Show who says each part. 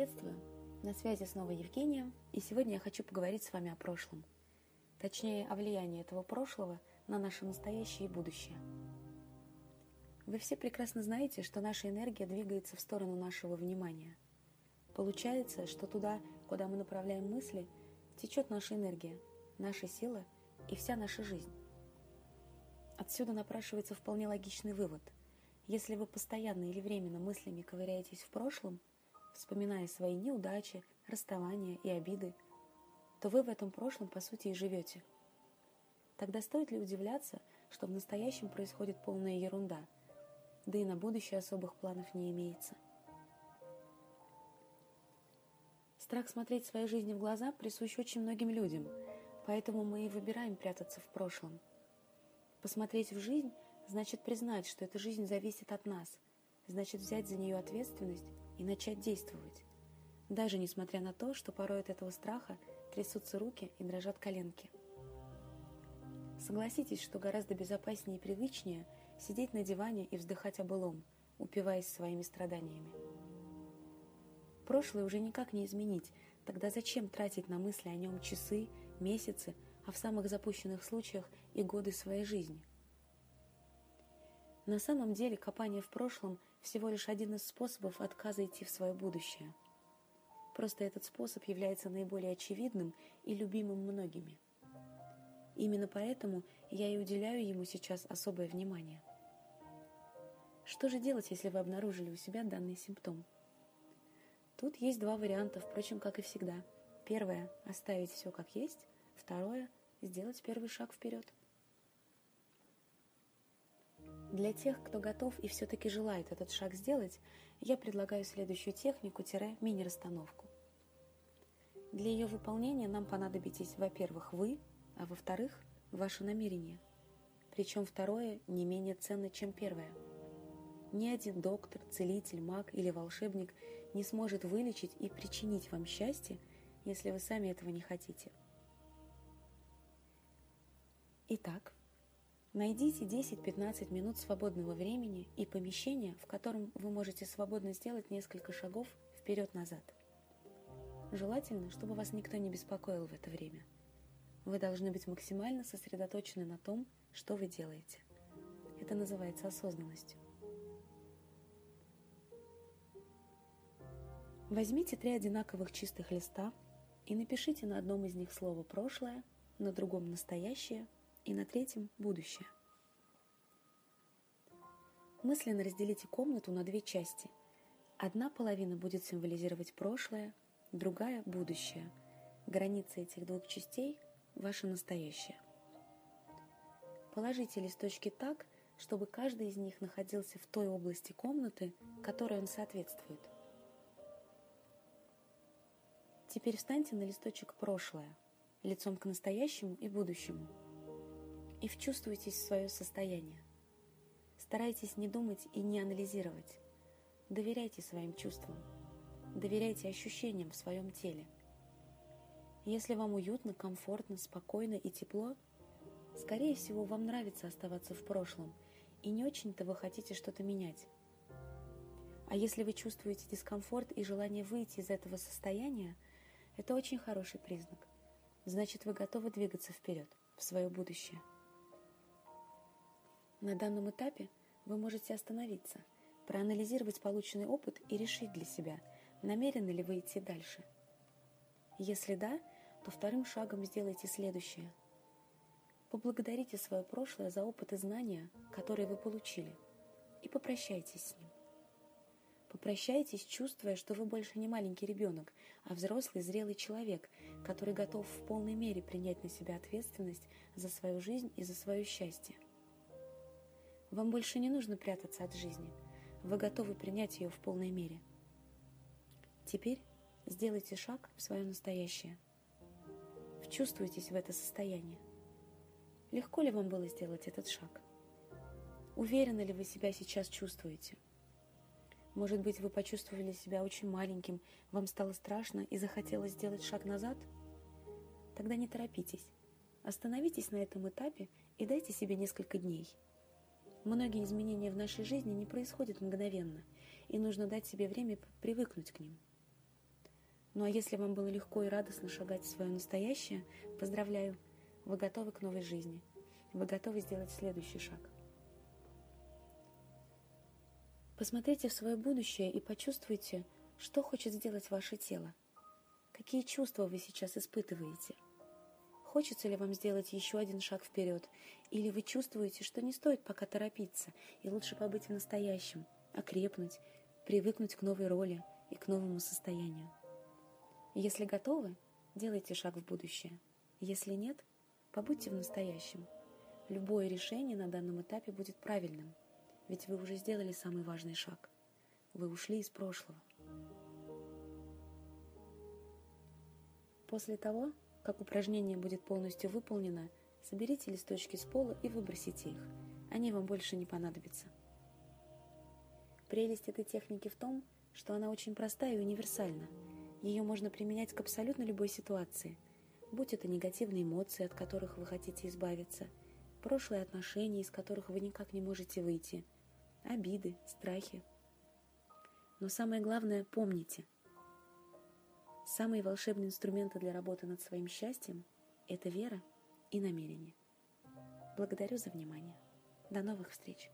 Speaker 1: приветствую! На связи снова Евгения, и сегодня я хочу поговорить с вами о прошлом. Точнее, о влиянии этого прошлого на наше настоящее и будущее. Вы все прекрасно знаете, что наша энергия двигается в сторону нашего внимания. Получается, что туда, куда мы направляем мысли, течет наша энергия, наша сила и вся наша жизнь. Отсюда напрашивается вполне логичный вывод. Если вы постоянно или временно мыслями ковыряетесь в прошлом, вспоминая свои неудачи, расставания и обиды, то вы в этом прошлом, по сути, и живете. Тогда стоит ли удивляться, что в настоящем происходит полная ерунда – да и на будущее особых планов не имеется. Страх смотреть своей жизни в глаза присущ очень многим людям, поэтому мы и выбираем прятаться в прошлом. Посмотреть в жизнь значит признать, что эта жизнь зависит от нас, значит взять за нее ответственность и начать действовать, даже несмотря на то, что порой от этого страха трясутся руки и дрожат коленки. Согласитесь, что гораздо безопаснее и привычнее – сидеть на диване и вздыхать о упиваясь своими страданиями. Прошлое уже никак не изменить, тогда зачем тратить на мысли о нем часы, месяцы, а в самых запущенных случаях и годы своей жизни? На самом деле копание в прошлом всего лишь один из способов отказа идти в свое будущее. Просто этот способ является наиболее очевидным и любимым многими. Именно поэтому я и уделяю ему сейчас особое внимание. Что же делать, если вы обнаружили у себя данный симптом? Тут есть два варианта, впрочем, как и всегда. Первое – оставить все как есть. Второе – сделать первый шаг вперед. Для тех, кто готов и все-таки желает этот шаг сделать, я предлагаю следующую технику-мини-расстановку. Для ее выполнения нам понадобитесь, во-первых, вы, а во-вторых, ваше намерение. Причем второе не менее ценно, чем первое – ни один доктор, целитель, маг или волшебник не сможет вылечить и причинить вам счастье, если вы сами этого не хотите. Итак, найдите 10-15 минут свободного времени и помещения, в котором вы можете свободно сделать несколько шагов вперед-назад. Желательно, чтобы вас никто не беспокоил в это время. Вы должны быть максимально сосредоточены на том, что вы делаете. Это называется осознанностью. Возьмите три одинаковых чистых листа и напишите на одном из них слово «прошлое», на другом «настоящее» и на третьем «будущее». Мысленно разделите комнату на две части. Одна половина будет символизировать прошлое, другая – будущее. Границы этих двух частей – ваше настоящее. Положите листочки так, чтобы каждый из них находился в той области комнаты, которой он соответствует – Теперь встаньте на листочек прошлое, лицом к настоящему и будущему, и вчувствуйтесь в свое состояние. Старайтесь не думать и не анализировать. Доверяйте своим чувствам. Доверяйте ощущениям в своем теле. Если вам уютно, комфортно, спокойно и тепло, скорее всего, вам нравится оставаться в прошлом, и не очень-то вы хотите что-то менять. А если вы чувствуете дискомфорт и желание выйти из этого состояния – это очень хороший признак. Значит, вы готовы двигаться вперед, в свое будущее. На данном этапе вы можете остановиться, проанализировать полученный опыт и решить для себя, намерены ли вы идти дальше. Если да, то вторым шагом сделайте следующее. Поблагодарите свое прошлое за опыт и знания, которые вы получили, и попрощайтесь с ним. Попрощайтесь, чувствуя, что вы больше не маленький ребенок, а взрослый, зрелый человек, который готов в полной мере принять на себя ответственность за свою жизнь и за свое счастье. Вам больше не нужно прятаться от жизни. Вы готовы принять ее в полной мере. Теперь сделайте шаг в свое настоящее. Вчувствуйтесь в это состояние. Легко ли вам было сделать этот шаг? Уверенно ли вы себя сейчас чувствуете? Может быть, вы почувствовали себя очень маленьким, вам стало страшно и захотелось сделать шаг назад? Тогда не торопитесь. Остановитесь на этом этапе и дайте себе несколько дней. Многие изменения в нашей жизни не происходят мгновенно, и нужно дать себе время привыкнуть к ним. Ну а если вам было легко и радостно шагать в свое настоящее, поздравляю, вы готовы к новой жизни. Вы готовы сделать следующий шаг. Посмотрите в свое будущее и почувствуйте, что хочет сделать ваше тело. Какие чувства вы сейчас испытываете? Хочется ли вам сделать еще один шаг вперед? Или вы чувствуете, что не стоит пока торопиться, и лучше побыть в настоящем, окрепнуть, привыкнуть к новой роли и к новому состоянию? Если готовы, делайте шаг в будущее. Если нет, побудьте в настоящем. Любое решение на данном этапе будет правильным – ведь вы уже сделали самый важный шаг. Вы ушли из прошлого. После того, как упражнение будет полностью выполнено, соберите листочки с пола и выбросите их. Они вам больше не понадобятся. Прелесть этой техники в том, что она очень простая и универсальна. Ее можно применять к абсолютно любой ситуации, будь это негативные эмоции, от которых вы хотите избавиться, прошлые отношения, из которых вы никак не можете выйти – обиды, страхи. Но самое главное, помните, самые волшебные инструменты для работы над своим счастьем – это вера и намерение. Благодарю за внимание. До новых встреч!